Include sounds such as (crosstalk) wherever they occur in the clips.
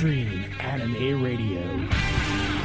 Extreme Anime Radio.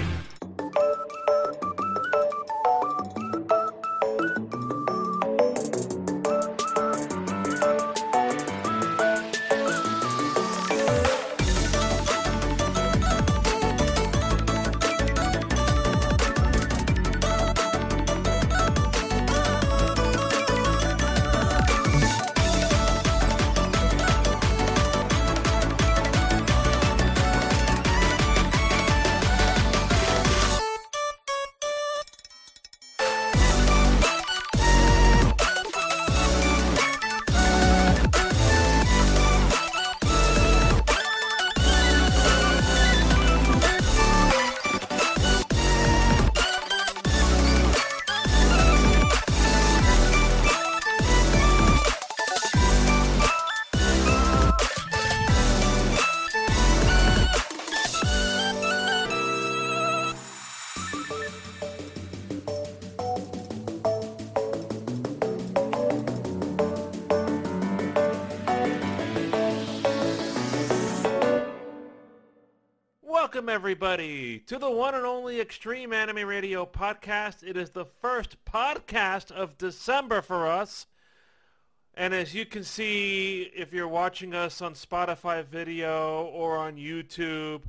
Everybody, to the one and only Extreme Anime Radio podcast. It is the first podcast of December for us. And as you can see, if you're watching us on Spotify video or on YouTube,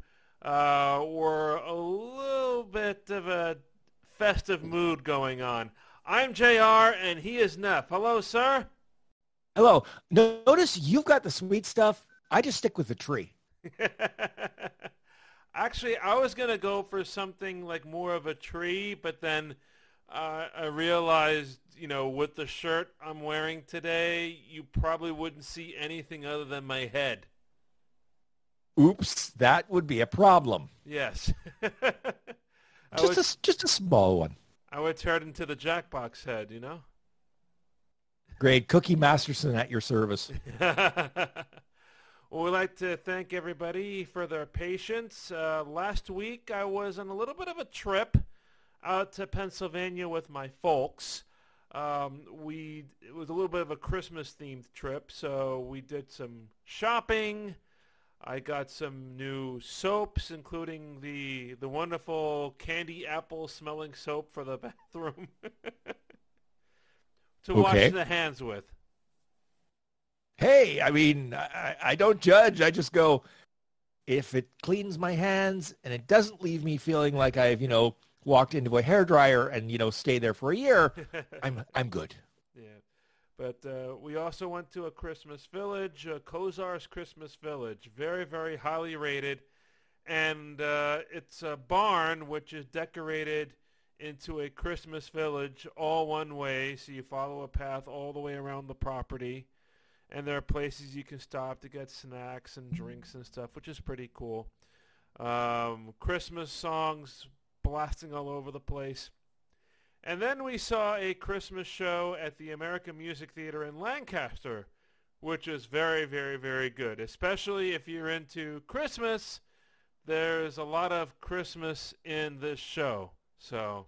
uh, we're a little bit of a festive mood going on. I'm JR, and he is Neff. Hello, sir. Hello. Notice you've got the sweet stuff. I just stick with the tree. (laughs) Actually, I was gonna go for something like more of a tree, but then uh, I realized, you know, with the shirt I'm wearing today, you probably wouldn't see anything other than my head. Oops, that would be a problem. Yes. (laughs) Just would, a, just a small one. I would turn into the Jackbox head, you know? Great. Cookie Masterson at your service. (laughs) Well, we'd like to thank everybody for their patience. Uh, last week, I was on a little bit of a trip out to Pennsylvania with my folks. Um, we it was a little bit of a Christmas themed trip, so we did some shopping. I got some new soaps, including the the wonderful candy apple smelling soap for the (laughs) bathroom (laughs) to wash the hands with. Hey, I mean, I, I don't judge. I just go, if it cleans my hands and it doesn't leave me feeling like I've, you know, walked into a hairdryer and, you know, stay there for a year, (laughs) I'm, I'm good. Yeah, but uh, we also went to a Christmas village, uh, Kozar's Christmas Village, very very highly rated, and uh, it's a barn which is decorated into a Christmas village, all one way. So you follow a path all the way around the property, and there are places you can stop to get snacks and drinks and stuff, which is pretty cool. Um, Christmas songs blasting all over the place. And then we saw a Christmas show at the American Music Theater in Lancaster, which is very, very, very good. Especially if you're into Christmas, there's a lot of Christmas in this show. So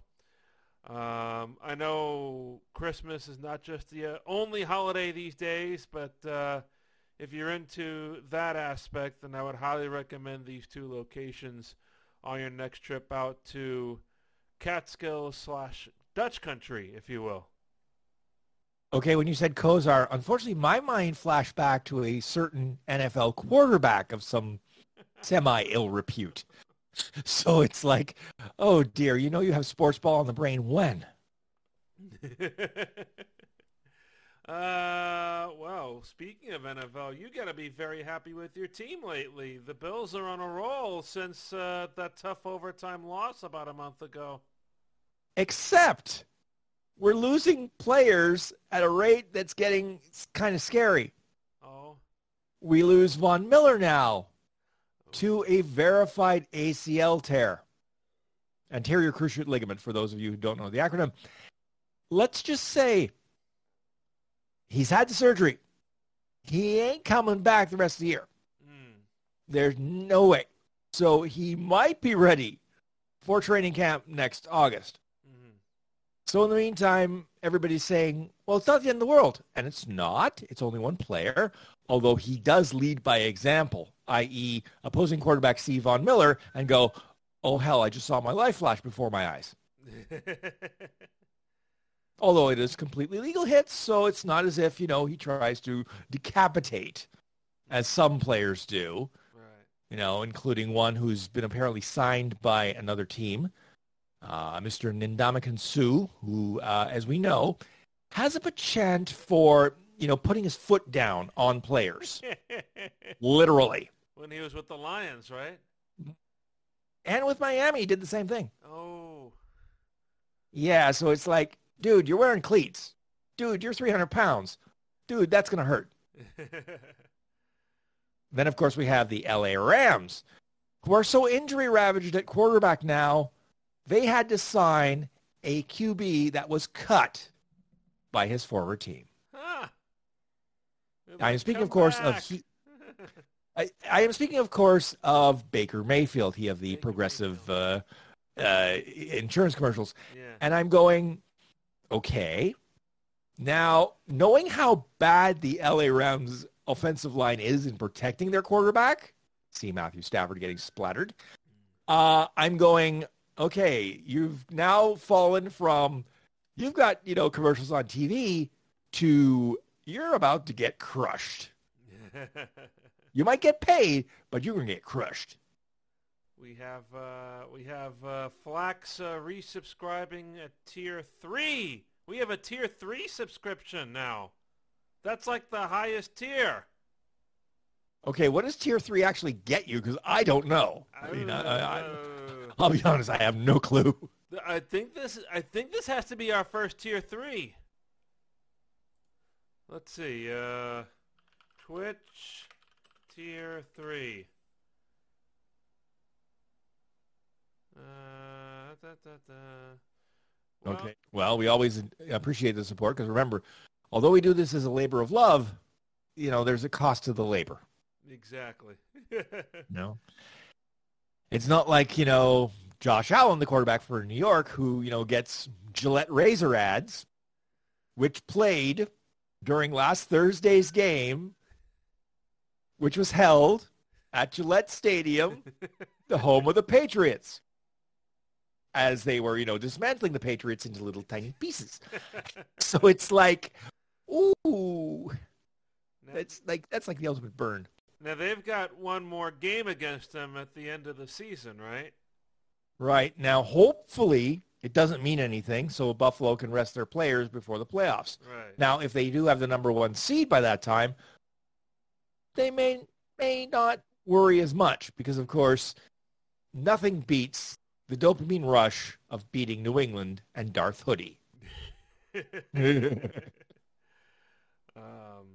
um, I know Christmas is not just the uh, only holiday these days, but uh, if you're into that aspect, then I would highly recommend these two locations on your next trip out to Catskills slash Dutch country, if you will. Okay, when you said Kozar, unfortunately, my mind flashed back to a certain NFL quarterback of some (laughs) semi-ill repute. (laughs) So it's like, oh dear, you know you have sports ball in the brain when? (laughs) uh, well, speaking of NFL, you got to be very happy with your team lately. The Bills are on a roll since uh, that tough overtime loss about a month ago. Except we're losing players at a rate that's getting kind of scary. Oh, We lose Von Miller now to a verified ACL tear. Anterior cruciate ligament, for those of you who don't know the acronym. Let's just say he's had the surgery. He ain't coming back the rest of the year. mm. There's no way. So he might be ready for training camp next August. Mhm. So in the meantime, everybody's saying, well, it's not the end of the world. And it's not. It's only one player. Although he does lead by example, i.e. opposing quarterback Steve Von Miller, and go, oh, hell, I just saw my life flash before my eyes. (laughs) Although it is completely legal hits, so it's not as if, you know, he tries to decapitate, as some players do, right. you know, including one who's been apparently signed by another team, uh, Mr. Ndamukong Suh, who, uh, as we know, has a penchant for, you know, putting his foot down on players, literally. (laughs) when he was with the Lions, right? And with Miami, he did the same thing. Oh. Yeah, so it's like, dude, you're wearing cleats. Dude, you're 300 pounds. Dude, that's going to hurt. (laughs) Then, of course, we have the LA Rams, who are so injury ravaged at quarterback now, they had to sign a QB that was cut by his former team. I am speaking, of course, of he, (laughs) I, I am speaking, of course, of Baker Mayfield. He of the Baker progressive uh, uh, insurance commercials. yeah. And I'm going, okay. Now, knowing how bad the LA Rams offensive line is in protecting their quarterback, see Matthew Stafford getting splattered, uh, I'm going, okay, you've now fallen from, you've got, you know, commercials on TV to you're about to get crushed. (laughs) You might get paid, but you're going to get crushed. we have uh, we have uh, Flax uh, resubscribing at tier three. We have a tier three subscription now. That's like the highest tier. Okay, what does tier three actually get you? Because I don't know. I mean, I, I, Uh, I'll be honest, I have no clue. I think this I think this has to be our first tier three. Let's see. Uh, Twitch tier three. Uh, da, da, da. Well, Okay. Well, we always appreciate the support because remember, although we do this as a labor of love, you know, there's a cost to the labor. Exactly. (laughs) No. It's not like, you know, Josh Allen, the quarterback for New York, who, you know, gets Gillette Razor ads, which played during last Thursday's game, which was held at Gillette Stadium, (laughs) the home of the Patriots, as they were, you know, dismantling the Patriots into little tiny pieces. (laughs) So it's like, ooh, that's like that's like the ultimate burn. now they've got one more game against them at the end of the season, right? Right. Now, hopefully, it doesn't mean anything, so Buffalo can rest their players before the playoffs. Right. Now, if they do have the number one seed by that time, they may may not worry as much because, of course, nothing beats the dopamine rush of beating New England and Darth Hoodie. (laughs) um,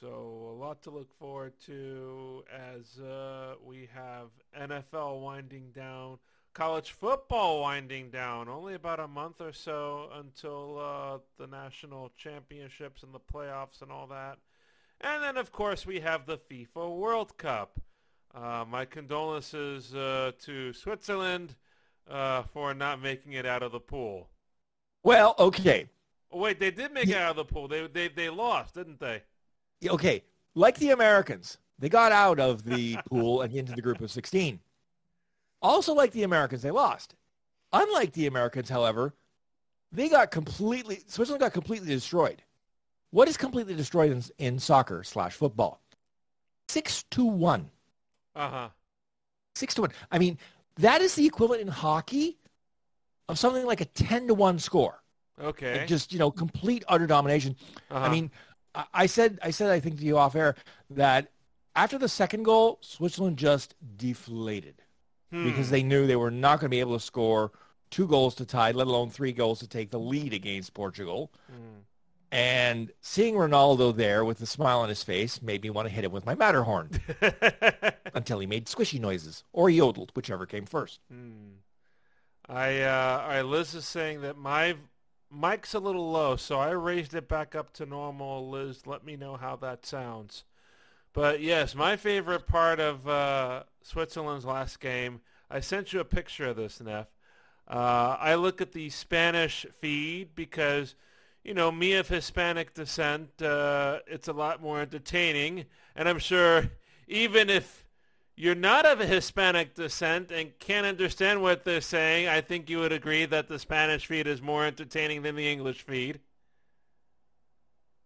so a lot to look forward to as uh, we have NFL winding down, college football winding down. Only about a month or so until uh, the national championships and the playoffs and all that. And then, of course, we have the FIFA World Cup. Uh, my condolences uh, to Switzerland uh, for not making it out of the pool. Well, okay. Oh, wait, they did make it out of the pool. They they they lost, didn't they? Okay. Like the Americans, they got out of the pool and into the group of 16. Also like the Americans, they lost. Unlike the Americans, however, they got completely, Switzerland got completely destroyed. What is completely destroyed in, in soccer slash football? Six to one. Uh huh. Six to one. I mean, that is the equivalent in hockey of something like a 10 to one score. Okay. Like just, you know, complete utter domination. uh-huh. I mean, I- I said, I said, I think to you off air that after the second goal, Switzerland just deflated Hmm. because they knew they were not going to be able to score two goals to tie, let alone three goals to take the lead against Portugal. Hmm. And seeing Ronaldo there with a smile on his face made me want to hit him with my Matterhorn (laughs) until he made squishy noises or yodeled, whichever came first. Hmm. I uh, right, Liz is saying that my mic's a little low, so I raised it back up to normal. Liz, let me know how that sounds. But yes, my favorite part of uh, Switzerland's last game, I sent you a picture of this, Neff. Uh, I look at the Spanish feed because you know, me of Hispanic descent, uh, it's a lot more entertaining. And I'm sure even if you're not of a Hispanic descent and can't understand what they're saying, I think you would agree that the Spanish feed is more entertaining than the English feed.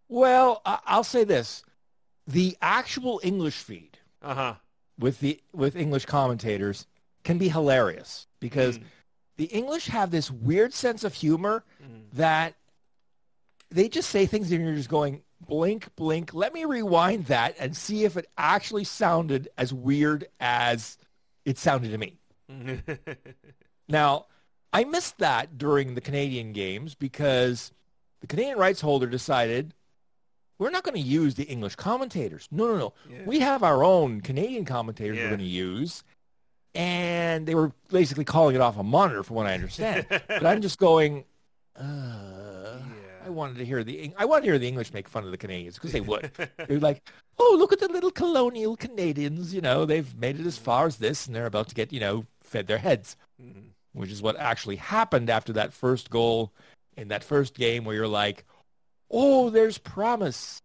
Well, I'll say this: the actual English feed Uh huh. With the with English commentators can be hilarious because Mm. the English have this weird sense of humor Mm. that they just say things and you're just going blink blink let me rewind that and see if it actually sounded as weird as it sounded to me (laughs) now i missed that during the canadian games because the canadian rights holder decided we're not going to use the english commentators no no no Yeah. we have our own canadian commentators Yeah. we're going to use and they were basically calling it off a monitor from what i understand but i'm just going uh, I wanted to hear the I wanted to hear the English make fun of the Canadians because they would. (laughs) They're like, "Oh, look at the little colonial Canadians! You know, they've made it as far as this, and they're about to get you know fed their heads." Mhm. Which is what actually happened after that first goal in that first game, where you're like, "Oh, there's promise,"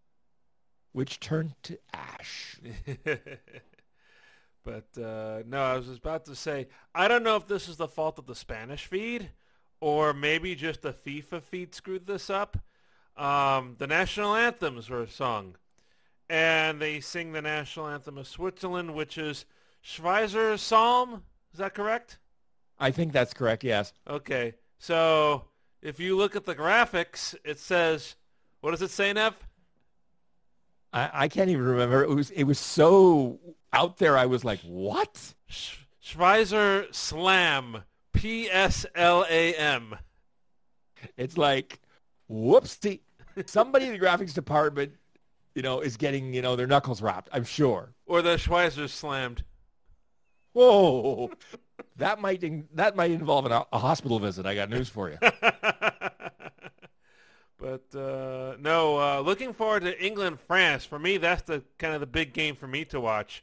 which turned to ash. (laughs) but uh, no, I was about to say I don't know if this is the fault of the Spanish feed or maybe just the FIFA feed screwed this up. Um, the national anthems were sung, and they sing the national anthem of Switzerland, which is Schweizer Psalm. Is that correct? I think that's correct. Yes. Okay, so if you look at the graphics, it says, what does it say, Neff? I, I can't even remember. It was it was so out there. I was like, "What?" Sch- Schweizer Slam. P-S-L-A-M. It's like, whoopsie. Somebody in the graphics department, you know, is getting, you know, their knuckles rapped, I'm sure. Or the Schweizer slammed. Whoa. that might that might involve an, a hospital visit. I got news for you. (laughs) but uh, no, uh, looking forward to England France. For me, that's the kind of the big game for me to watch.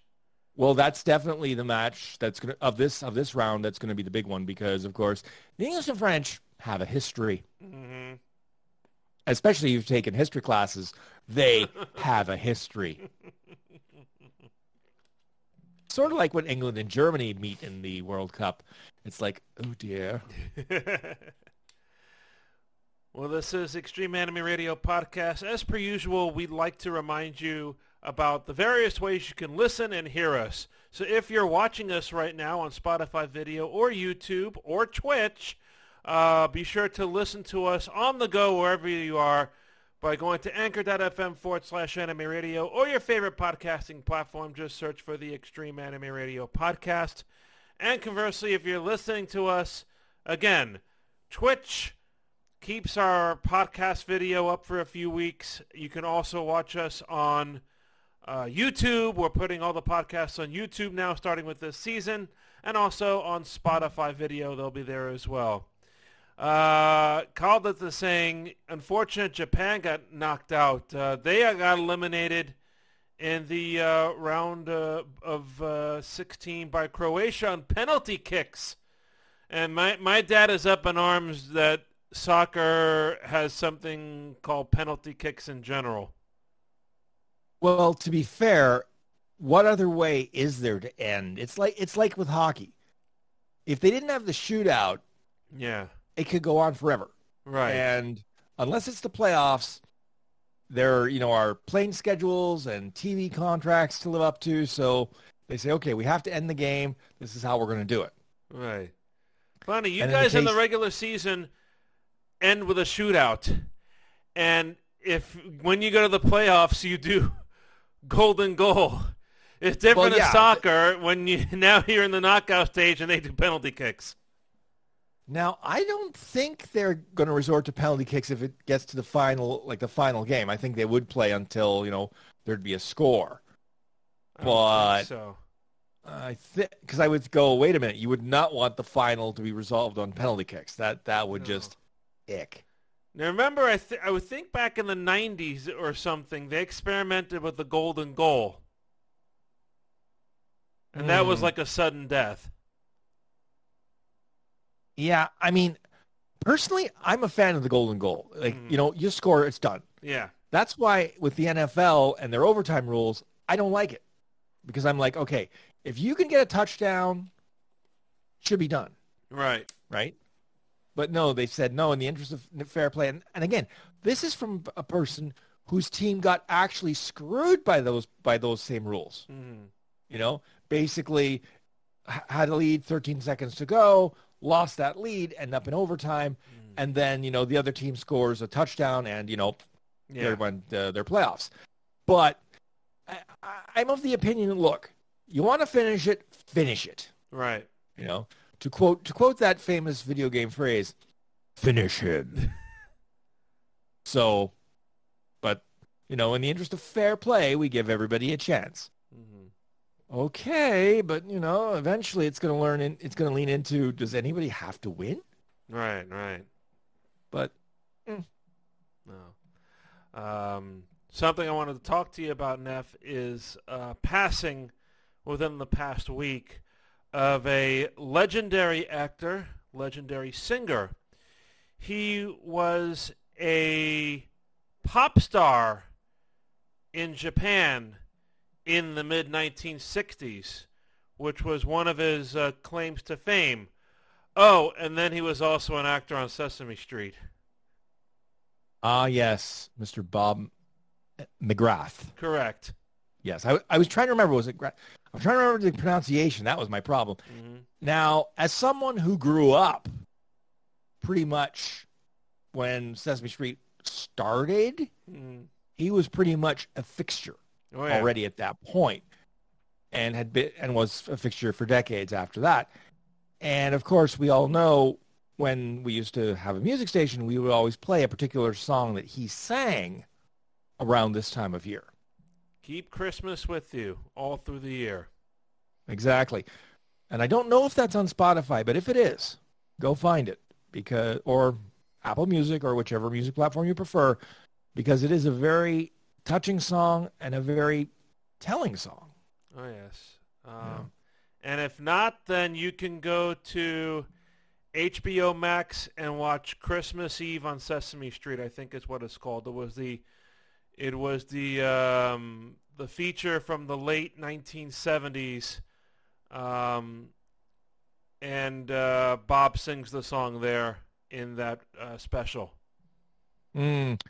Well, that's definitely the match that's to of this of this round that's going to be the big one because of course, the English and French have a history. hmm Especially if you've taken history classes, they (laughs) have a history. Sort of like when England and Germany meet in the World Cup. It's like, oh dear. (laughs) well, this is Extreme Anime Radio Podcast. As per usual, we'd like to remind you about the various ways you can listen and hear us. So if you're watching us right now on Spotify Video or YouTube or Twitch, uh, be sure to listen to us on the go wherever you are by going to anchor.fm forward slash anime radio or your favorite podcasting platform. Just search for the Extreme Anime Radio Podcast. And conversely, if you're listening to us, again, Twitch keeps our podcast video up for a few weeks. You can also watch us on uh, YouTube. We're putting all the podcasts on YouTube now, starting with this season, and also on Spotify video. They'll be there as well. Uh, called it the saying, unfortunate Japan got knocked out. Uh, they got eliminated in the uh, round uh, of uh, 16 by Croatia on penalty kicks. And my, my dad is up in arms that soccer has something called penalty kicks in general. Well, to be fair, what other way is there to end? It's like it's like with hockey. If they didn't have the shootout, Yeah, it could go on forever. right. And unless it's the playoffs, there you know are playing schedules and TV contracts to live up to. So they say, okay, we have to end the game. This is how we're going to do it. Right. Funny, you And in the guys in the regular season end with a shootout. And if when you go to the playoffs you do (laughs) golden goal. It's different Well, yeah. in soccer when you (laughs) now you're in the knockout stage and they do penalty kicks. Now, I don't think they're going to resort to penalty kicks if it gets to the final, like the final game. I think they would play until you know there'd be a score. I But- so I think because I would go, wait a minute, you would not want the final to be resolved on penalty kicks. That that would No. just ick. Now remember, I th- I would think back in the '90s or something, they experimented with the golden goal, and that was Mm. like a sudden death. Yeah, I mean, personally, I'm a fan of the golden goal. Like, Mhm. you know, you score, it's done. Yeah. That's why with the NFL and their overtime rules, I don't like it because I'm like, okay, if you can get a touchdown, should be done, Right. right? But no, they said no in the interest of fair play. And, and again, this is from a person whose team got actually screwed by those by those same rules. hmm You know, basically had a lead, 13 seconds to go, lost that lead, end up in overtime, and then you know the other team scores a touchdown, and you know Yeah. they won uh, their playoffs. But I, I- I'm of the opinion, look, you want to finish it, finish it. Right. You know, to quote to quote that famous video game phrase, finish him. (laughs) so, but you know, in the interest of fair play, we give everybody a chance. hmm Okay, but you know, eventually it's going to learn. In, it's going to lean into: Does anybody have to win? Right. Right. But No. Um, something I wanted to talk to you about, Neff, is uh, passing within the past week of a legendary actor, legendary singer. He was a pop star in Japan in the mid 1960s, which was one of his uh, claims to fame. Oh, and then he was also an actor on Sesame Street. ah, yes, Mr. Bob McGrath. Correct. Yes, I, I was trying to remember. Was it? I'm trying to remember the pronunciation. That was my problem. hmm Now, as someone who grew up pretty much when Sesame Street started, Mm. he was pretty much a fixture Oh, yeah. already at that point, and had been and was a fixture for decades after that. And of course, we all know when we used to have a music station, we would always play a particular song that he sang around this time of year. Keep Christmas with you all through the year. Exactly. And I don't know if that's on Spotify, but if it is, go find it because or Apple Music or whichever music platform you prefer because it is a very touching song and a very telling song. Oh, yes. Um, Yeah. And if not, then you can go to HBO Max and watch Christmas Eve on Sesame Street. I think is what it's called. It was the, it was the um, the feature from the late 1970s, um, and uh, Bob sings the song there in that uh, special. Mm.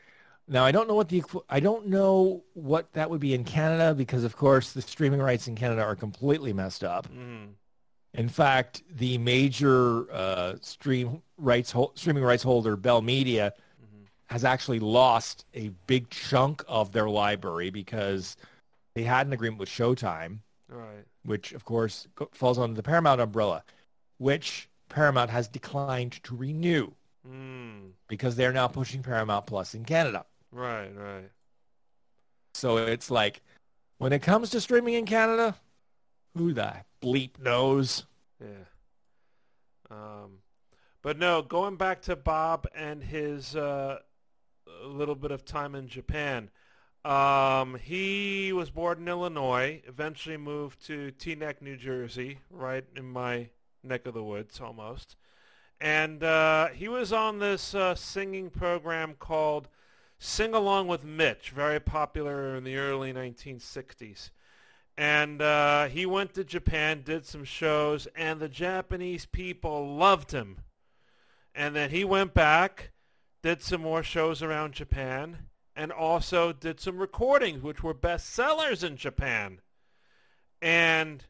Now I don't know what the I don't know what that would be in Canada because of course the streaming rights in Canada are completely messed up. Mm. In fact, the major uh, stream rights hol- streaming rights holder Bell Media Mhm. has actually lost a big chunk of their library because they had an agreement with Showtime, Right. which of course falls under the Paramount umbrella, which Paramount has declined to renew Mm. because they're now pushing Paramount Plus in Canada. Right. Right. So it's like when it comes to streaming in Canada, who the bleep knows? Yeah. Um, but no, going back to Bob and his uh, little bit of time in Japan. Um, he was born in Illinois, eventually moved to Teaneck, New Jersey, right in my neck of the woods almost. And uh, he was on this uh, singing program called Sing Along with Mitch, very popular in the early 1960s and uh, he went to Japan, did some shows, and the Japanese people loved him. And then he went back, did some more shows around Japan, and also did some recordings, which were bestsellers in Japan. And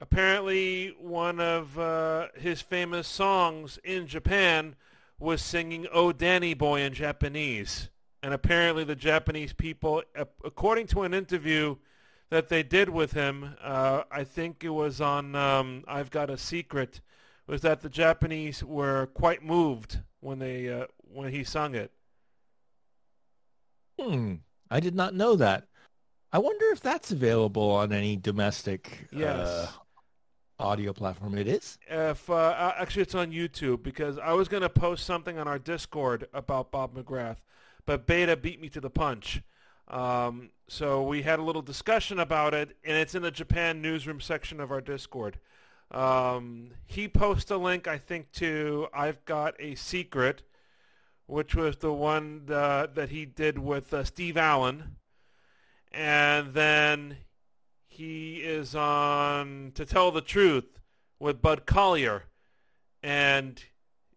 apparently, one of uh, his famous songs in Japan was singing "Oh Danny Boy" in Japanese. And apparently, the Japanese people, according to an interview that they did with him, uh, I think it was on um, I've Got a Secret, was that the Japanese were quite moved when they uh, when he sung it. Hmm. I did not know that. I wonder if that's available on any domestic Yes. uh, audio platform. It is. If uh, uh, actually it's on YouTube because I was going to post something on our Discord about Bob McGrath, but Beta beat me to the punch. Um, so we had a little discussion about it, and it's in the Japan newsroom section of our Discord. Um, he posted a link, I think, to I've Got a Secret, which was the one uh, that he did with uh, Steve Allen. And then he is on To Tell the Truth with Bud Collyer. And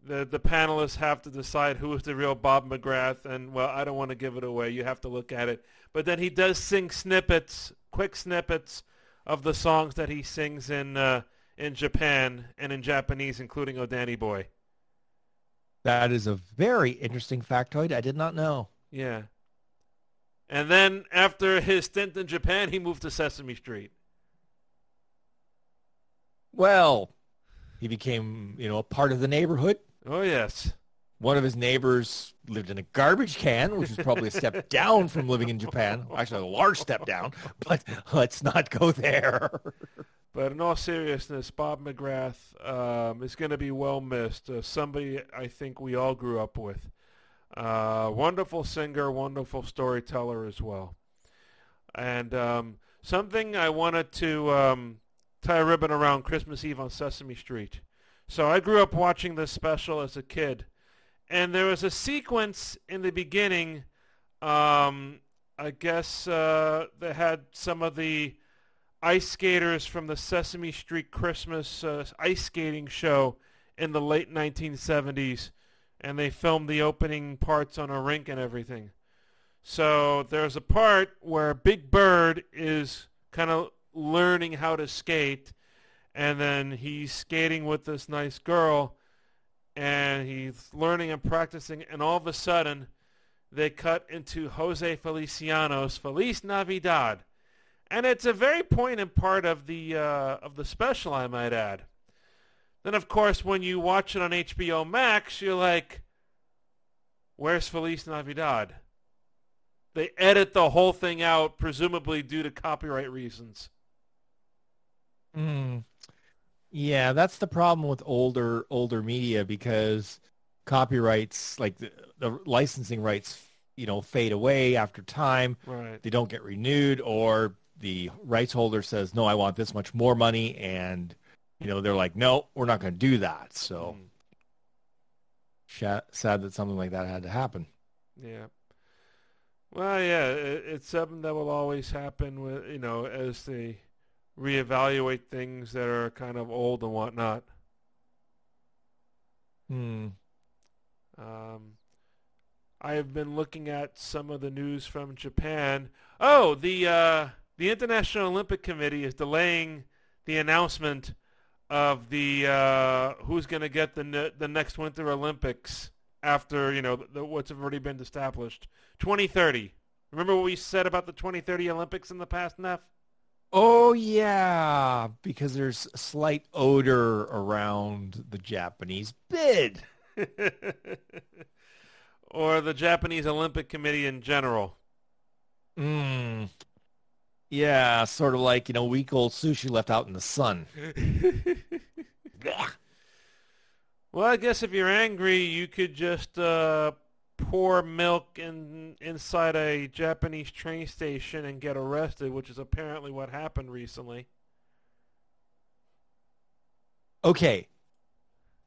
the the panelists have to decide who is the real Bob McGrath. And, well, I don't want to give it away. You have to look at it. But then he does sing snippets, quick snippets of the songs that he sings in uh, in Japan and in Japanese, including "Oh Danny Boy." That is a very interesting factoid. I did not know. Yeah. And then after his stint in Japan, he moved to Sesame Street. Well, he became, you know, a part of the neighborhood. Oh yes. One of his neighbors lived in a garbage can, which is probably a step (laughs) down from living in Japan. Actually, a large step down, but let's not go there. But in all seriousness, Bob McGrath um, is going to be well missed. Uh, somebody I think we all grew up with. Uh, wonderful singer, wonderful storyteller as well. And um, something I wanted to um, tie a ribbon around Christmas Eve on Sesame Street. So I grew up watching this special as a kid. And there was a sequence in the beginning, um, I guess, uh, that had some of the ice skaters from the Sesame Street Christmas uh, ice skating show in the late 1970s, and they filmed the opening parts on a rink and everything. So there's a part where Big Bird is kind of learning how to skate, and then he's skating with this nice girl, and he's learning and practicing, and all of a sudden they cut into Jose Feliciano's Feliz Navidad and it's a very poignant part of the uh, of the special, I might add. Then, of course, when you watch it on HBO Max, you're like, "Where's Feliz Navidad?" They edit the whole thing out, presumably due to copyright reasons. Mm. Yeah, that's the problem with older older media because copyrights, like the, the licensing rights, you know, fade away after time. Right. They don't get renewed, or the rights holder says, no, I want this much more money. And, you know, they're like, no, we're not going to do that. So mm. sad that something like that had to happen. Yeah. Well, yeah, it, it's something that will always happen with, you know, as they reevaluate things that are kind of old and whatnot. Hmm. Um, I have been looking at some of the news from Japan. Oh, the uh, the International Olympic Committee is delaying the announcement of the uh, who's going to get the ne- the next Winter Olympics after you know the, what's already been established. 2030. Remember what we said about the 2030 Olympics in the past, Neff? Oh yeah, because there's a slight odor around the Japanese bid. (laughs) or the Japanese Olympic Committee in general. Hmm. Yeah, sort of like, you know, week old sushi left out in the sun. (laughs) well, I guess if you're angry, you could just uh, pour milk in inside a Japanese train station and get arrested, which is apparently what happened recently. Okay.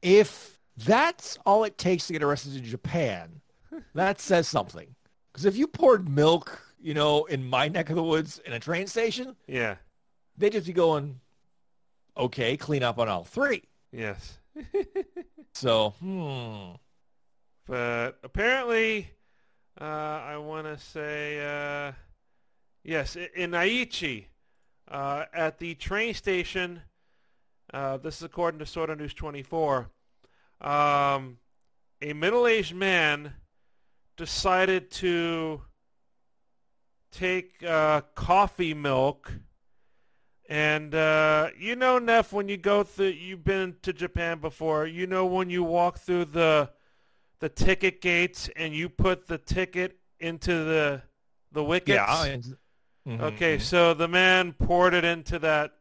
If that's all it takes to get arrested in Japan, (laughs) that says something. Because if you poured milk you know, in my neck of the woods in a train station, yeah, they just be going, okay, clean up on all three. Yes. (laughs) so, hmm. But apparently, uh, I want to say, uh, yes, in Aichi, uh, at the train station, uh, this is according to Sora News 24, um, a middle-aged man decided to take uh, coffee milk. And uh, you know, Neff, when you go through, you've been to Japan before. You know when you walk through the the ticket gates and you put the ticket into the the wickets. Yeah. Mm-hmm. Okay, so the man poured it into that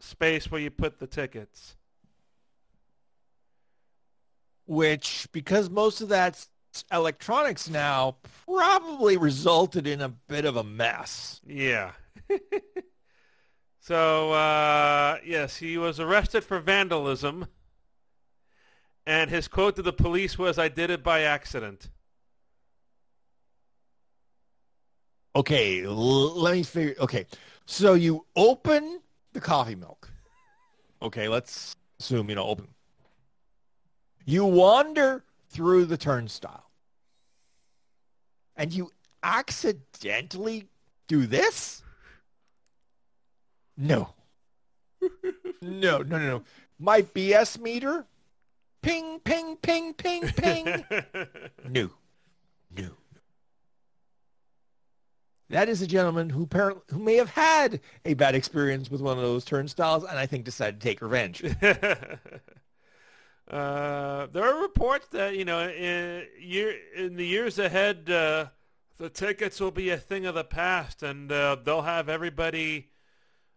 space where you put the tickets. Which, because most of that's electronics now probably resulted in a bit of a mess. Yeah. (laughs) So, uh, yes, he was arrested for vandalism. And his quote to the police was, I did it by accident. Okay, l- let me figure. Okay, so you open the coffee milk. Okay, let's assume you know open. You wander through the turnstile, and you accidentally do this. No. (laughs) no, no, no, no. My BS meter, ping, ping, ping, ping, ping. (laughs) no, no. That is a gentleman who apparently who may have had a bad experience with one of those turnstiles, and I think decided to take revenge. (laughs) uh, there are reports that you know in year in the years ahead, uh, the tickets will be a thing of the past, and uh, they'll have everybody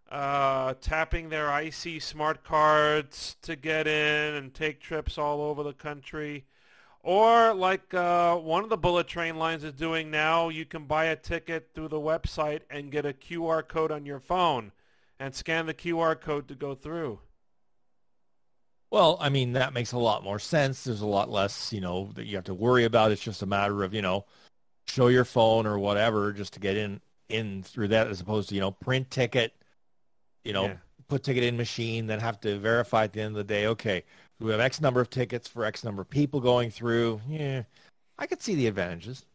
uh, tapping their IC smart cards to get in and take trips all over the country. Or like uh, one of the bullet train lines is doing now, you can buy a ticket through the website and get a QR code on your phone and scan the QR code to go through. Well, I mean, that makes a lot more sense. There's a lot less, you know, that you have to worry about. It's just a matter of, you know, show your phone or whatever just to get in in through that as opposed to, you know, print ticket, you know, Yeah. put ticket in machine, then have to verify at the end of the day, okay, we have X number of tickets for X number of people going through. Yeah, I could see the advantages.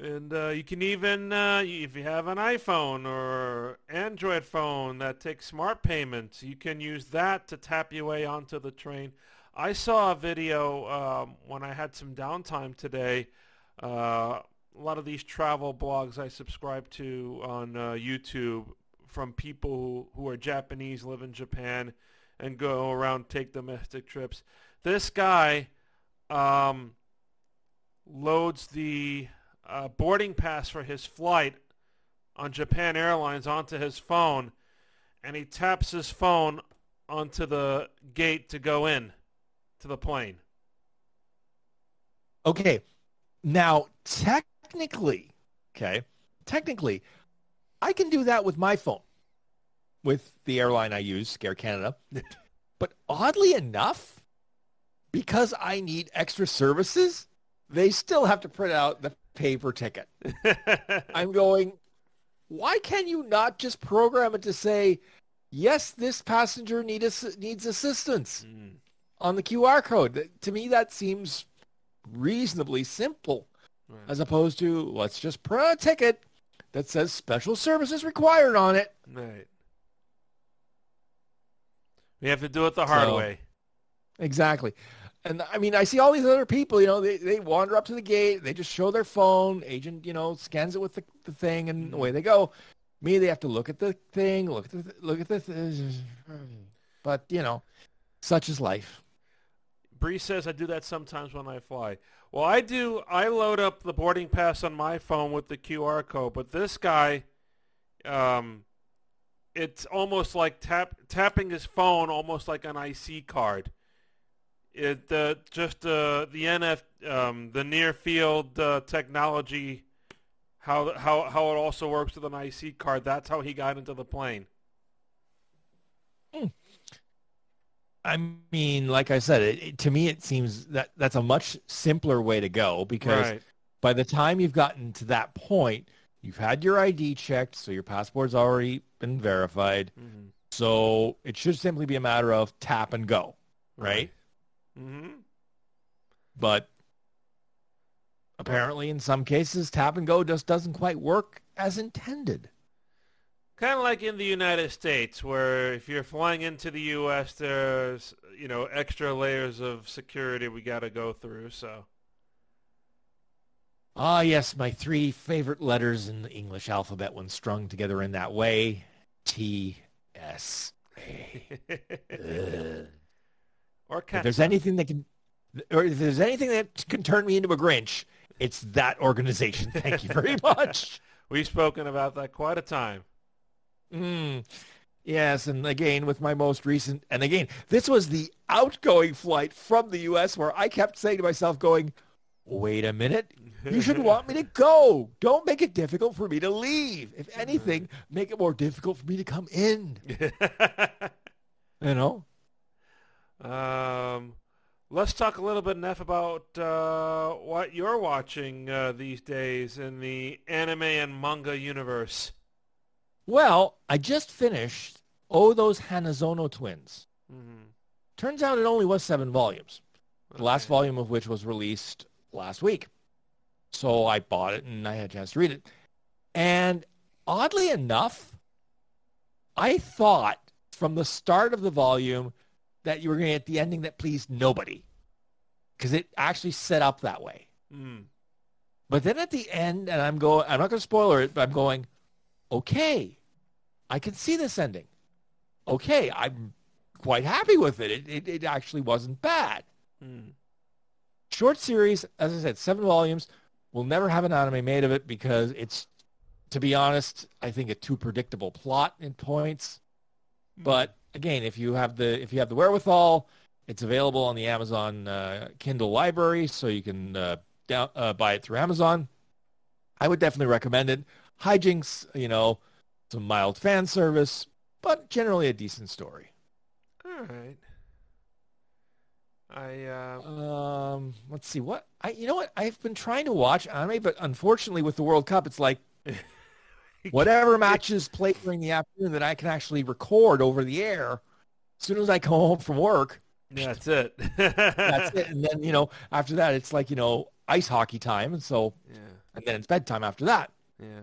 And uh, you can even, uh, if you have an iPhone or Android phone that takes smart payments, you can use that to tap your way onto the train. I saw a video um, when I had some downtime today. Uh, a lot of these travel blogs I subscribe to on uh, YouTube from people who, who are Japanese, live in Japan, and go around take domestic trips. This guy um, loads the uh, boarding pass for his flight on Japan Airlines onto his phone, and he taps his phone onto the gate to go in to the plane. Okay. Now, technically, okay, technically, I can do that with my phone, with the airline I use, Scare Canada. (laughs) but oddly enough, because I need extra services, they still have to print out the paper ticket. (laughs) I'm going, why can you not just program it to say, yes, this passenger need ass- needs assistance Mm. on the QR code? To me, that seems reasonably simple Right. as opposed to let's just print a ticket that says special services required on it. Right. We have to do it the hard So- way. Exactly. And I mean, I see all these other people, you know, they, they wander up to the gate, they just show their phone, agent, you know, scans it with the, the thing and away they go. Me, they have to look at the thing, look at the, look at the, th- but you know, such is life. Bree says I do that sometimes when I fly. Well, I do. I load up the boarding pass on my phone with the QR code, but this guy, um, it's almost like tap tapping his phone, almost like an IC card. It uh, just uh, the NF, um, the near field uh, technology, how how how it also works with an IC card. That's how he got into the plane. I mean, like I said, it, it- to me, it seems that that's a much simpler way to go because Right. by the time you've gotten to that point, you've had your ID checked, so your passport's already been verified. hmm So it should simply be a matter of tap and go, right? Hmm But apparently, in some cases, tap and go just doesn't quite work as intended. Kind of like in the United States, where if you're flying into the U.S., there's you know extra layers of security we got to go through. So Ah, yes, my three favorite letters in the English alphabet when strung together in that way. T, S, A. (laughs) Or If there's anything that can, or if there's anything that can turn me into a Grinch, it's that organization. Thank you very (laughs) much. We've spoken about that quite a time. Mm. Yes, and again with my most recent, and again, this was the outgoing flight from the U.S. where I kept saying to myself, going, wait a minute. You should (laughs) want me to go. Don't make it difficult for me to leave. If anything, make it more difficult for me to come in. (laughs) You know? Um, let's talk a little bit, Neff, about uh, what you're watching uh, these days in the anime and manga universe. Well, I just finished Oh Those Hanazono Twins. Mhm. Turns out it only was seven volumes. The last volume of which was released last week. So I bought it and I had a chance to read it. And oddly enough, I thought from the start of the volume that you were going to get the ending that pleased nobody because it actually set up that way. Mm. But then at the end, and I'm going, I'm not going to spoiler it, but I'm going, okay, I can see this ending. Okay, I'm quite happy with it. It, it, it actually wasn't bad. Mm. Short series, as I said, seven volumes. We'll never have an anime made of it because it's, to be honest, I think a too predictable plot in points. But again, if you have the if you have the wherewithal, it's available on the Amazon uh, Kindle library, so you can uh, down, uh, buy it through Amazon. I would definitely recommend it. Hijinks, you know, some mild fan service, but generally a decent story. All right. I uh, Um, let's see what I. You know what? I've been trying to watch anime, but unfortunately, with the World Cup, it's like (laughs) (laughs) whatever matches play during the afternoon that I can actually record over the air. As soon as I come home from work, that's it. (laughs) that's it. And then you know, after that, it's like you know, ice hockey time, and so Yeah. and then it's bedtime after that. Yeah.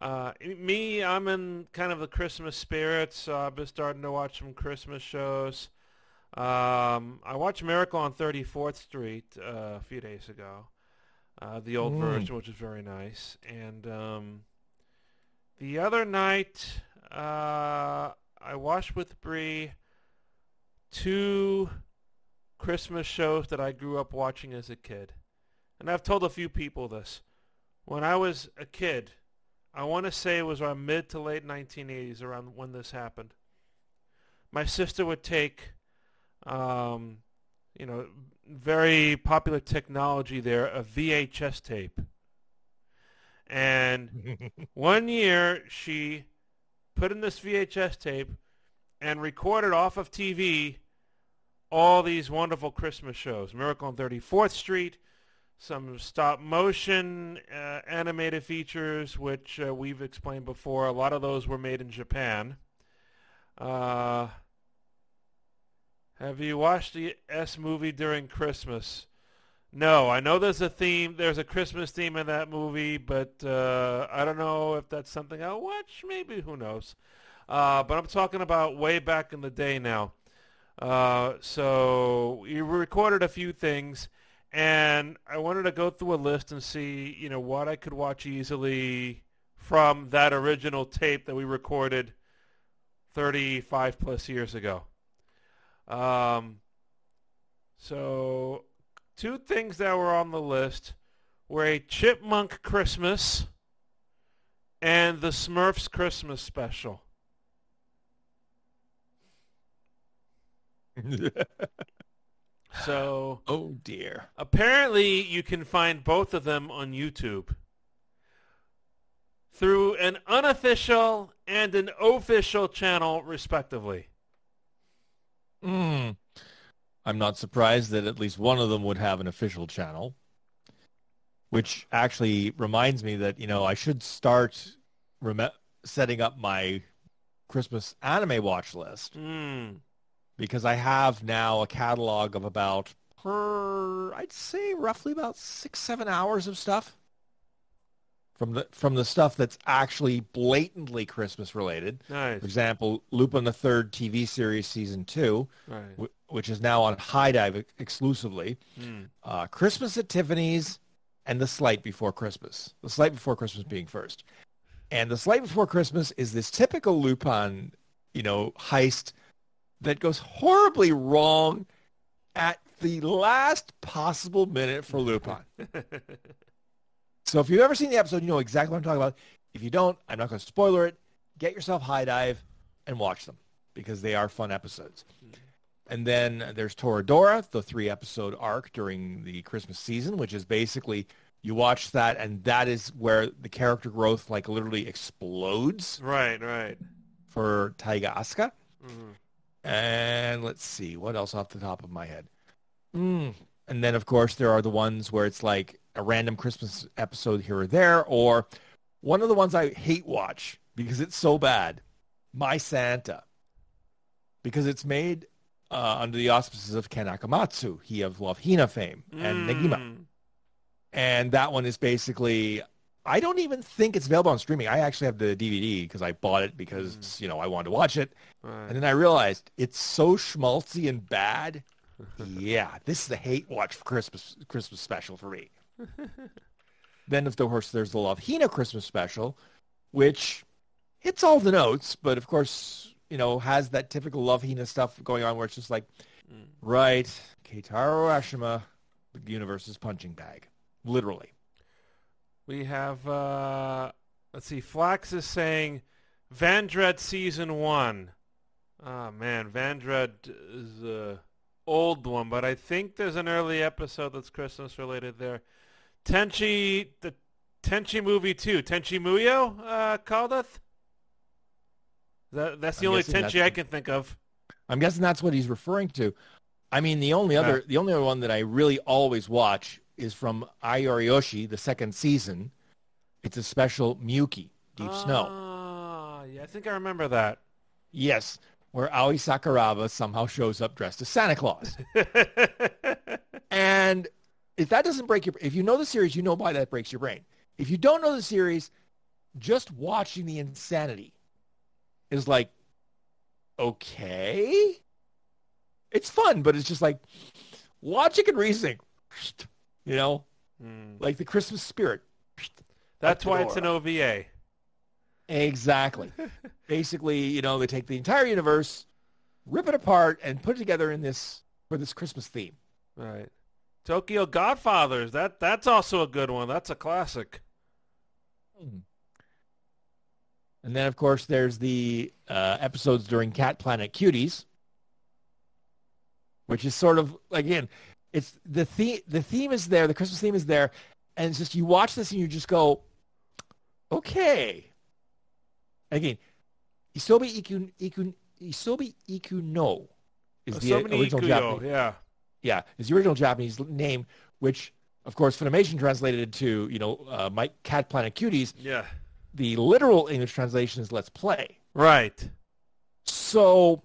Uh, me, I'm in kind of the Christmas spirit, so I've been starting to watch some Christmas shows. Um, I watched Miracle on 34th Street uh, a few days ago, uh, the old Mm. version, which is very nice. And um, the other night, uh, I watched with Bree two Christmas shows that I grew up watching as a kid. And I've told a few people this. When I was a kid, I want to say it was around mid to late 1980s around when this happened. My sister would take, um, you know, very popular technology there, a VHS tape. And one year she put in this VHS tape and recorded off of TV all these wonderful Christmas shows. Miracle on 34th Street, some stop motion uh, animated features, which uh, we've explained before. A lot of those were made in Japan. Uh, have you watched the S movie during Christmas? No, I know there's a theme. There's a Christmas theme in that movie, but uh, I don't know if that's something I'll watch. Maybe who knows? Uh, but I'm talking about way back in the day now. Uh, so we recorded a few things, and I wanted to go through a list and see, you know, what I could watch easily from that original tape that we recorded 35 plus years ago. Um, so two things that were on the list were a Chipmunk Christmas and the Smurfs Christmas special. (laughs) So oh dear. apparently you can find both of them on YouTube through an unofficial and an official channel respectively. Mm. I'm not surprised that at least one of them would have an official channel, which actually reminds me that, you know, I should start rem- setting up my Christmas anime watch list Hmm. because I have now a catalog of about, per, I'd say roughly about six, seven hours of stuff from the, from the stuff that's actually blatantly Christmas related. Nice. For example, Lupin the Third TV series season two, Right. wh- which is now on HIDIVE ex- exclusively. Hmm. Uh, Christmas at Tiffany's and The Slight Before Christmas. The Slight Before Christmas being first. And The Slight Before Christmas is this typical Lupin, you know, heist that goes horribly wrong at the last possible minute for Lupin. (laughs) So if you've ever seen the episode, you know exactly what I'm talking about. If you don't, I'm not going to spoiler it. Get yourself HIDIVE and watch them because they are fun episodes. And then there's Toradora, the three episode arc during the Christmas season, which is basically you watch that and that is where the character growth like literally explodes Right, right. for Taiga Aisaka. Mhm. And let's see, what else off the top of my head? Mm. And then, of course, there are the ones where it's like a random Christmas episode here or there, or one of the ones I hate watch because it's so bad, My Santa, because it's made uh, under the auspices of Ken Akamatsu, he of Love Hina fame, and Negima. Mm. And that one is basically, I don't even think it's available on streaming. I actually have the DVD because I bought it because, you know, I wanted to watch it. Right. And then I realized it's so schmaltzy and bad. (laughs) yeah, this is the hate watch for Christmas Christmas special for me. (laughs) then of course there's the Love Hina Christmas special, which hits all the notes, but of course, you know, has that typical Love Hina stuff going on where it's just like, Mm. right, Keitaro Urashima, the universe's punching bag. Literally. We have, uh, let's see, Flax is saying Vandred Season 1. Oh, man, Vandred is a old one, but I think there's an early episode that's Christmas related there. Tenchi, the Tenchi movie 2, Tenchi Muyo, uh, Caldeth? That, that's the I'm only Tenchi I can think of. I'm guessing that's what he's referring to. I mean, the only other, Yeah. the only other one that I really always watch is from Ai Yori Aoshi, the second season. It's a special Miyuki, Deep Snow. Ah, yeah, I think I remember that. Yes, where Aoi Sakuraba somehow shows up dressed as Santa Claus. (laughs) and if that doesn't break your, if you know the series, you know why that breaks your brain. If you don't know the series, just watching the insanity is like, okay, it's fun, but it's just like logic and reasoning, (sniffs) you know, Hmm. like the Christmas spirit. That's why it's an OVA. Exactly. (laughs) Basically, you know, they take the entire universe, rip it apart, and put it together in this for this Christmas theme. Right. Tokyo Godfathers. That that's also a good one. That's a classic. And then, of course, there's the uh, episodes during Cat Planet Cuties, which is sort of again, it's the theme. The theme is there. The Christmas theme is there, and it's just you watch this and you just go, okay. Again, Isobi Ikun Iku Isobi Iku no is the so many original Ikuyo, Japanese. Yeah. Yeah, is the original Japanese name, which of course Funimation translated to you know uh, Mike Cat Planet Cuties. Yeah. The literal English translation is Let's Play. Right. So,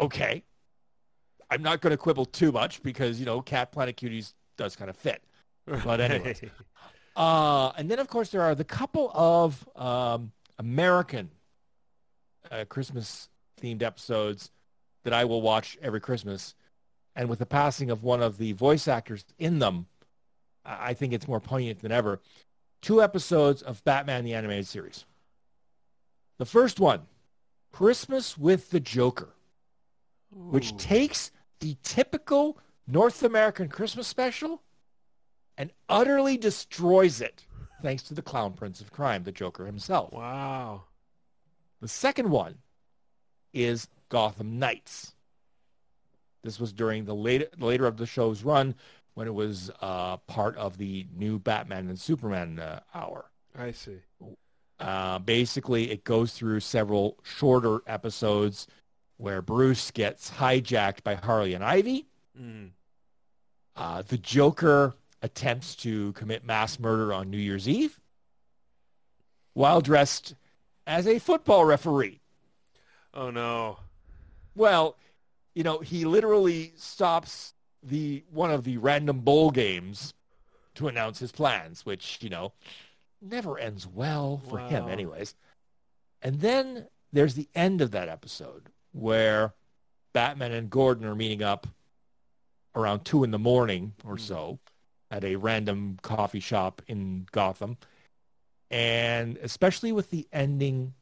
okay, I'm not going to quibble too much because you know Cat Planet Cuties does kind of fit. But anyway, (laughs) Uh, and then of course there are the couple of um, American uh, Christmas themed episodes that I will watch every Christmas. And with the passing of one of the voice actors in them, I think it's more poignant than ever. Two episodes of Batman the Animated Series. The first one, Christmas with the Joker, which Ooh. takes the typical North American Christmas special and utterly destroys it, thanks to the clown prince of crime, the Joker himself. wow. The second one is Gotham Knights. This was during the later, later of the show's run when it was uh, part of the new Batman and Superman uh, hour. I see. Uh, basically, it goes through several shorter episodes where Bruce gets hijacked by Harley and Ivy. Mm. Uh, the Joker attempts to commit mass murder on New Year's Eve while dressed as a football referee. Oh no. Well, you know, he literally stops the one of the random bowl games to announce his plans, which, you know, never ends well for him anyways. And then there's the end of that episode where Batman and Gordon are meeting up around two in the morning or Hmm. so at a random coffee shop in Gotham. And especially with the ending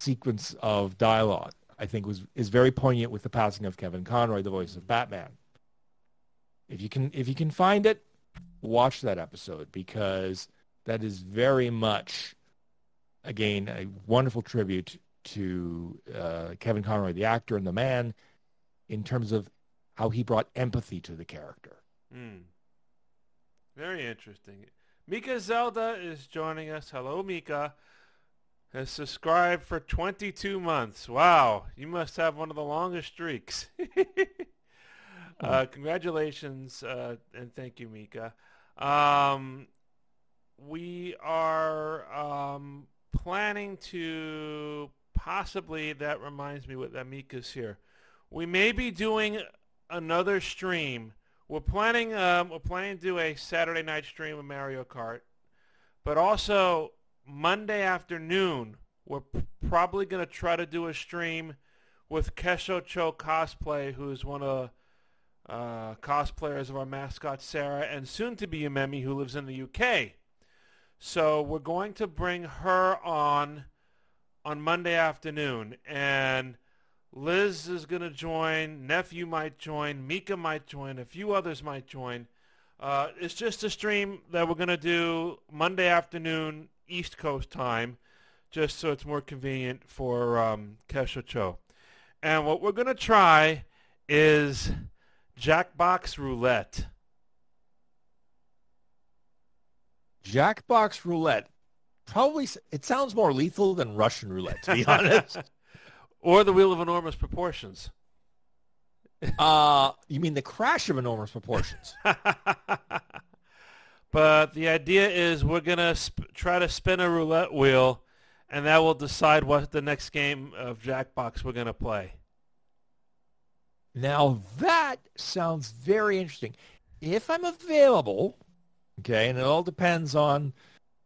sequence of dialogue, I think was is very poignant with the passing of Kevin Conroy, the voice of Batman. If you can if you can find it, watch that episode because that is very much again a wonderful tribute to uh, Kevin Conroy, the actor and the man, in terms of how he brought empathy to the character. Hmm. Very interesting. Mika Zelda is joining us. Hello, Mika. Has subscribed for 22 months. Wow, you must have one of the longest streaks. (laughs) uh, congratulations uh, and thank you, Mika. Um, we are um, planning to possibly, that reminds me what that Mika's here. We may be doing another stream we're planning um, we're planning to do a Saturday night stream of Mario Kart, but also Monday afternoon we're probably going to try to do a stream with Kesho Cho Cosplay, who's one of uh, cosplayers of our mascot Sarah, and soon to be Yumemi, who lives in the UK. So we're going to bring her on on Monday afternoon, and Liz is going to join. Nephew might join. Mika might join. A few others might join. Uh, it's just a stream that we're going to do Monday afternoon East Coast time, just so it's more convenient for um, Kesha Cho. And what we're going to try is Jackbox Roulette. Jackbox Roulette. Probably, it sounds more lethal than Russian roulette, to be (laughs) honest. or the Wheel of Enormous Proportions. uh, you mean the crash of enormous proportions? (laughs) but the idea is we're gonna sp- try to spin a roulette wheel, and that will decide what the next game of Jackbox we're gonna play. Now that sounds very interesting. If I'm available, okay, and it all depends on,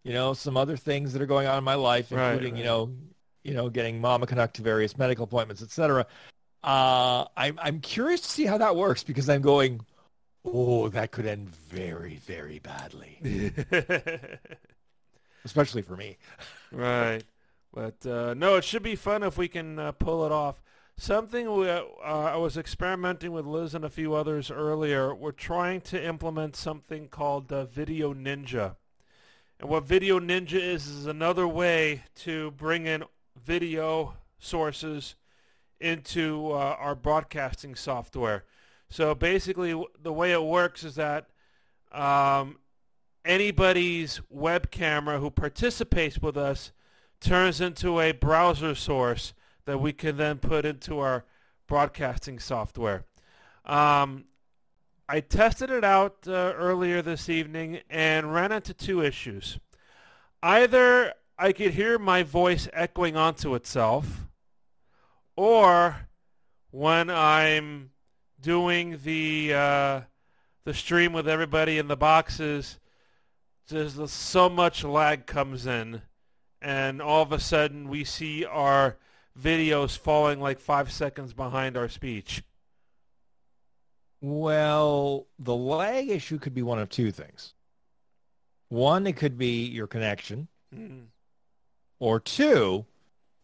you know, some other things that are going on in my life, including, right, right. you know, you know, getting Mama Canuck to various medical appointments, etc. Uh, I'm I'm curious to see how that works because I'm going, oh, that could end very very badly, (laughs) especially for me. Right, but uh, no, it should be fun if we can uh, pull it off. Something we, uh, I was experimenting with Liz and a few others earlier. We're trying to implement something called uh, VDO.Ninja. And what VDO.Ninja is is another way to bring in video sources into uh, our broadcasting software. So basically, the way it works is that um, anybody's web camera who participates with us turns into a browser source that we can then put into our broadcasting software. Um, I tested it out uh, earlier this evening and ran into two issues. Either I could hear my voice echoing onto itself, or when I'm doing the uh, the stream with everybody in the boxes, there's so much lag comes in, and all of a sudden we see our videos falling like five seconds behind our speech. Well, the lag issue could be one of two things. One, it could be your connection. Mm. Or two,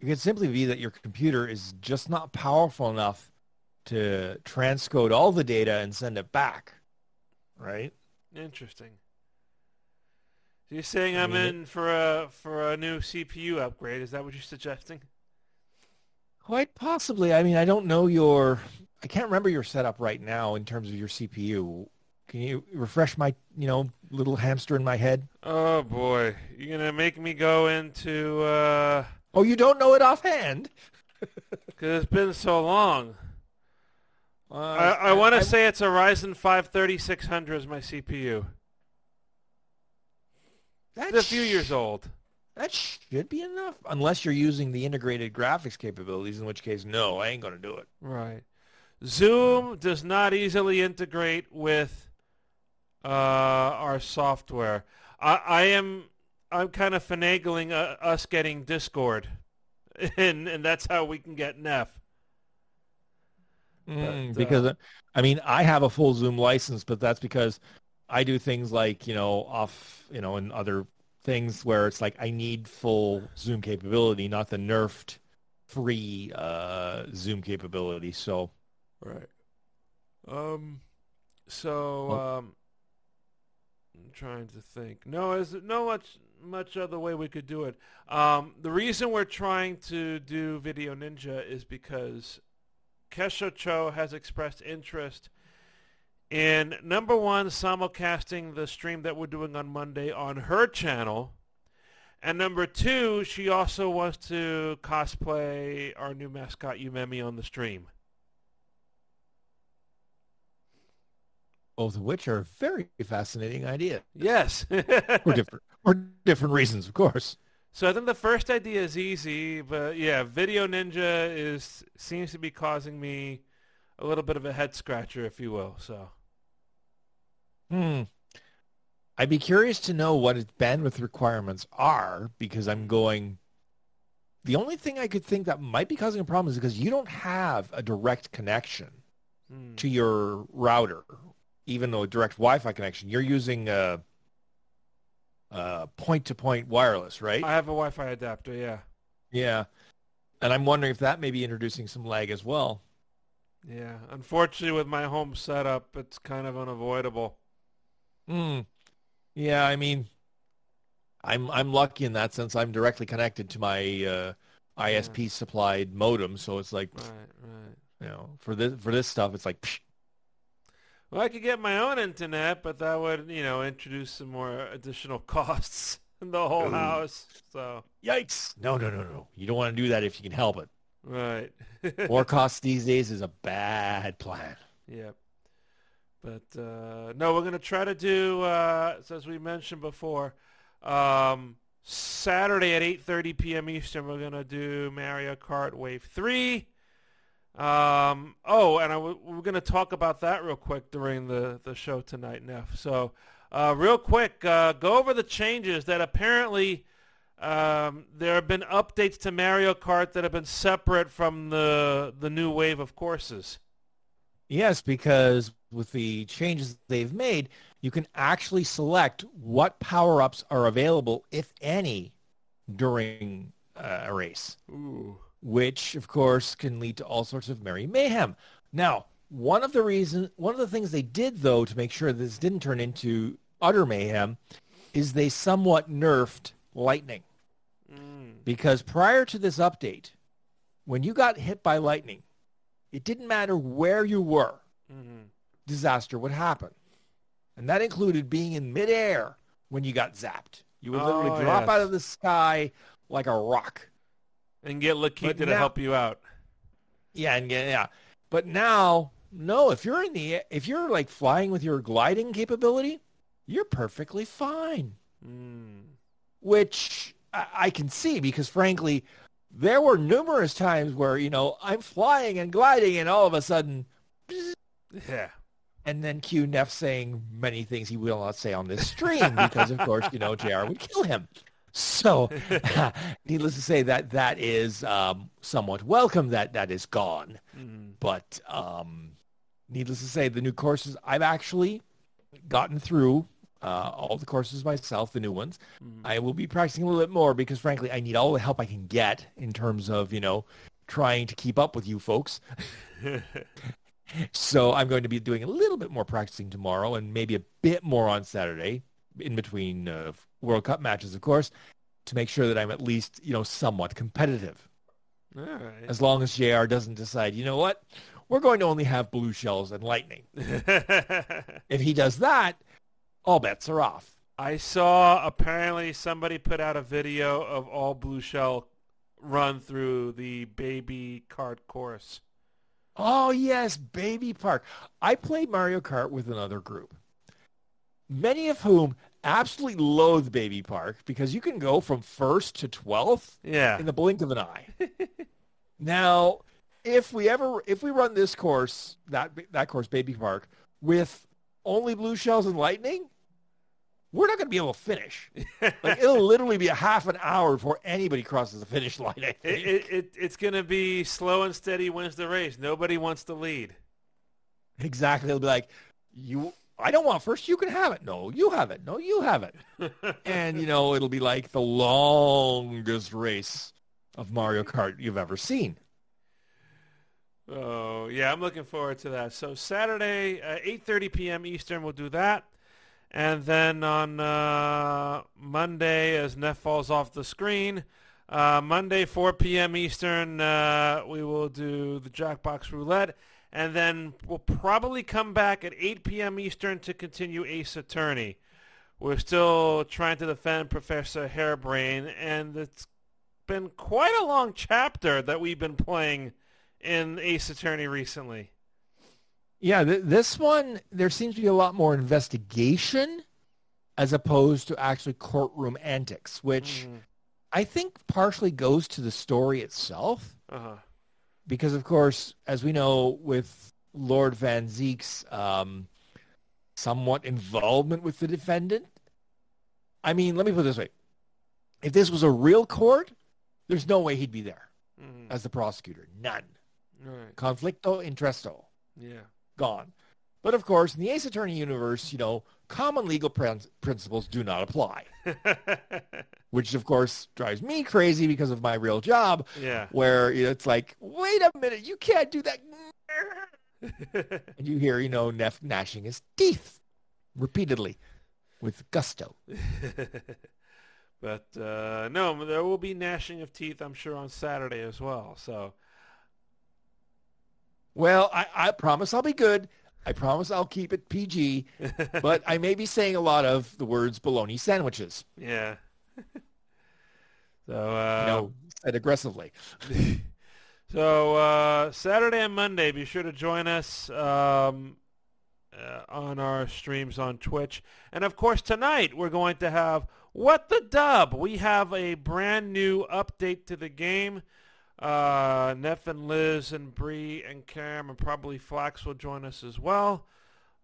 it could simply be that your computer is just not powerful enough to transcode all the data and send it back. Right? Interesting. So you're saying I am in for a for a new CPU upgrade? Is that what you're suggesting? Quite possibly. I mean, I don't know your. I can't remember your setup right now in terms of your CPU. Can you refresh my, you know, little hamster in my head? Oh boy, you're gonna make me go into. uh Oh, you don't know it offhand? (laughs) Because it's been so long. Uh, I, I want to say it's a Ryzen 5 3600 is my CPU. That's it's a few years old. That should be enough, unless you're using the integrated graphics capabilities, in which case, no, I ain't going to do it. Right. Zoom does not easily integrate with uh, our software. I, I am I'm kind of finagling uh, us getting Discord, (laughs) and and that's how we can get Neff. Mm, but, because uh, I mean, I have a full Zoom license, but that's because I do things like you know off you know and other things where it's like I need full Zoom capability, not the nerfed free uh, Zoom capability. So, right. Um. So well, um. I'm trying to think. No, is no much much other way we could do it. Um, the reason we're trying to do VDO.Ninja is because Kesha Cho has expressed interest in number one simulcasting the stream that we're doing on Monday on her channel, and number two, she also wants to cosplay our new mascot Yumemi on the stream. Both of which are very fascinating ideas. Yes. (laughs) for different for different reasons, of course. So I think the first idea is easy, but yeah, VDO.Ninja is seems to be causing me a little bit of a head scratcher, if you will. So, hmm. I'd be curious to know what its bandwidth requirements are because I'm going. The only thing I could think that might be causing a problem is because you don't have a direct connection hmm. to your router even though a direct Wi-Fi connection, you're using a, a point-to-point wireless, right? I have a Wi-Fi adapter. Yeah. Yeah, and I'm wondering if that may be introducing some lag as well. Yeah. Unfortunately, with my home setup, it's kind of unavoidable. Hmm. Yeah, I mean, I'm I'm lucky in that sense. I'm directly connected to my uh, ISP supplied modem, so it's like, right, right. You know, for this for this stuff, it's like. Psh, well, I could get my own internet, but that would, you know, introduce some more additional (laughs) costs in the whole Ooh. house. So yikes! No, no, no, no. You don't want to do that if you can help it. Right. (laughs) more costs these days is a bad plan. Yep. But uh, no, we're going to try to do, uh, as we mentioned before, um, Saturday at 8:30 p.m. Eastern. We're going to do Mario Kart Wave Three. Um, oh, and I w- we're going to talk about that real quick during the, the show tonight, Neff. So, uh, real quick, uh, go over the changes that apparently um, there have been updates to Mario Kart that have been separate from the the new wave of courses. Yes, because with the changes they've made, you can actually select what power-ups are available, if any, during uh, a race. Ooh which of course can lead to all sorts of merry mayhem. Now, one of the reasons, one of the things they did though to make sure this didn't turn into utter mayhem is they somewhat nerfed lightning. Mm. Because prior to this update, when you got hit by lightning, it didn't matter where you were, mm-hmm. disaster would happen. And that included being in midair when you got zapped. You would literally oh, drop yes. out of the sky like a rock and get Lakitu to help you out. Yeah, and yeah, yeah. But now, no, if you're in the if you're like flying with your gliding capability, you're perfectly fine. Mm. Which I, I can see because frankly, there were numerous times where, you know, I'm flying and gliding and all of a sudden Yeah. And then Q Neff saying many things he will not say on this stream because of course, you know, JR would kill him. So, (laughs) (laughs) needless to say, that that is um, somewhat welcome. That that is gone. Mm-hmm. But um, needless to say, the new courses I've actually gotten through uh, all the courses myself, the new ones. Mm-hmm. I will be practicing a little bit more because, frankly, I need all the help I can get in terms of you know trying to keep up with you folks. (laughs) so I'm going to be doing a little bit more practicing tomorrow and maybe a bit more on Saturday in between uh, World Cup matches, of course, to make sure that I'm at least, you know, somewhat competitive. All right. As long as JR doesn't decide, you know what, we're going to only have blue shells and lightning. (laughs) if he does that, all bets are off. I saw apparently somebody put out a video of all blue shell run through the baby kart course. Oh yes, baby park. I played Mario Kart with another group, many of whom absolutely loathe Baby Park because you can go from first to twelfth yeah. in the blink of an eye. (laughs) now, if we ever if we run this course that that course Baby Park with only blue shells and lightning, we're not going to be able to finish. (laughs) like it'll literally be a half an hour before anybody crosses the finish line. I think. It, it, it's going to be slow and steady wins the race. Nobody wants to lead. Exactly. It'll be like you I don't want first. You can have it. No, you have it. No, you have it. (laughs) and, you know, it'll be like the longest race of Mario Kart you've ever seen. Oh, yeah, I'm looking forward to that. So Saturday, uh, 8.30 p.m. Eastern, we'll do that. And then on uh, Monday, as Neff falls off the screen, Uh, Monday, 4 p.m. Eastern, uh, we will do the Jackbox Roulette. And then we'll probably come back at 8 p.m. Eastern to continue Ace Attorney. We're still trying to defend Professor Hairbrain, and it's been quite a long chapter that we've been playing in Ace Attorney recently. Yeah, th- this one, there seems to be a lot more investigation as opposed to actually courtroom antics, which Mm. I think partially goes to the story itself. Uh-huh. Because, of course, as we know, with Lord Van Zeek's um, somewhat involvement with the defendant, I mean, let me put it this way. If this was a real court, there's no way he'd be there Mhm. as the prosecutor. None. Right. Conflicto interesto. Yeah. gone. But of course, in the Ace Attorney universe, you know, common legal prin- principles do not apply, (laughs) which of course drives me crazy because of my real job, yeah. where you know, it's like, wait a minute, you can't do that. (laughs) And you hear, you know, Neff gnashing his teeth repeatedly with gusto. (laughs) but uh, no, there will be gnashing of teeth, I'm sure, on Saturday as well. So Well, I, I promise I'll be good. I promise I'll keep it PG, but I may be saying a lot of the words bologna sandwiches, yeah. (laughs) so uh, you know, said aggressively. (laughs) so uh, Saturday and Monday, be sure to join us um, uh, on our streams on Twitch. And of course, tonight we're going to have What the Dub. We have a brand new update to the game. Uh, Neff and Liz and Bree and Cam and probably Flax will join us as well.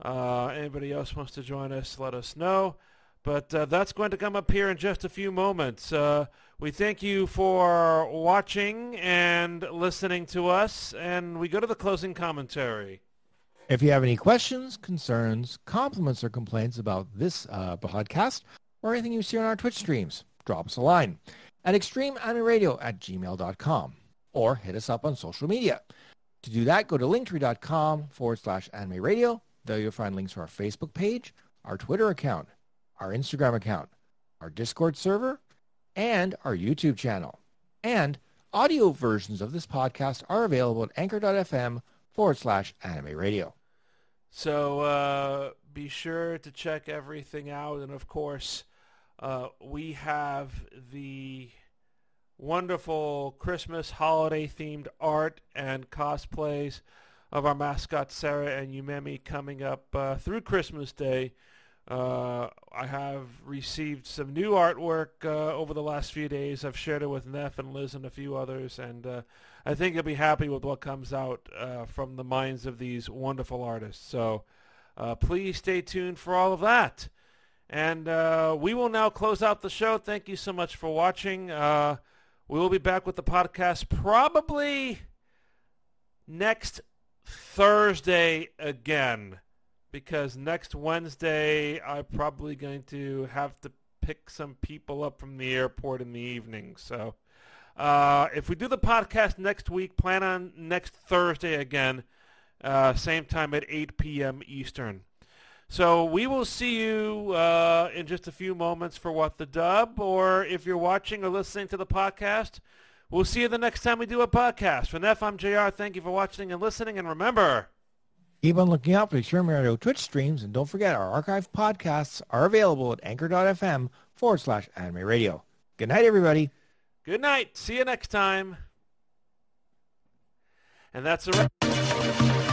Uh, anybody else wants to join us, let us know. But uh, that's going to come up here in just a few moments. Uh, we thank you for watching and listening to us, and we go to the closing commentary. If you have any questions, concerns, compliments, or complaints about this uh, podcast or anything you see on our Twitch streams, drop us a line at extremeanimeradio at gmail.com or hit us up on social media. To do that, go to linktree.com forward slash anime radio. There you'll find links to our Facebook page, our Twitter account, our Instagram account, our Discord server, and our YouTube channel. And audio versions of this podcast are available at anchor.fm forward slash anime radio. So uh, be sure to check everything out. And of course, uh, we have the wonderful Christmas holiday themed art and cosplays of our mascot Sarah and Yumemi coming up uh, through Christmas Day. Uh, I have received some new artwork uh, over the last few days. I've shared it with Neff and Liz and a few others, and uh, I think you'll be happy with what comes out uh, from the minds of these wonderful artists. So uh, please stay tuned for all of that. And we will now close out the show. Thank you so much for watching. We will be back with the podcast probably next Thursday again because next Wednesday I'm probably going to have to pick some people up from the airport in the evening. So uh, if we do the podcast next week, plan on next Thursday again, uh, same time at 8 p.m. Eastern. So we will see you uh, in just a few moments for What the Dub, or if you're watching or listening to the podcast, we'll see you the next time we do a podcast. For Neff, I'm JR. Thank you for watching and listening, and remember... Keep on looking out for the Extreme Radio Twitch streams, and don't forget our archive podcasts are available at anchor.fm forward slash anime radio. Good night, everybody. Good night. See you next time. And that's a wrap.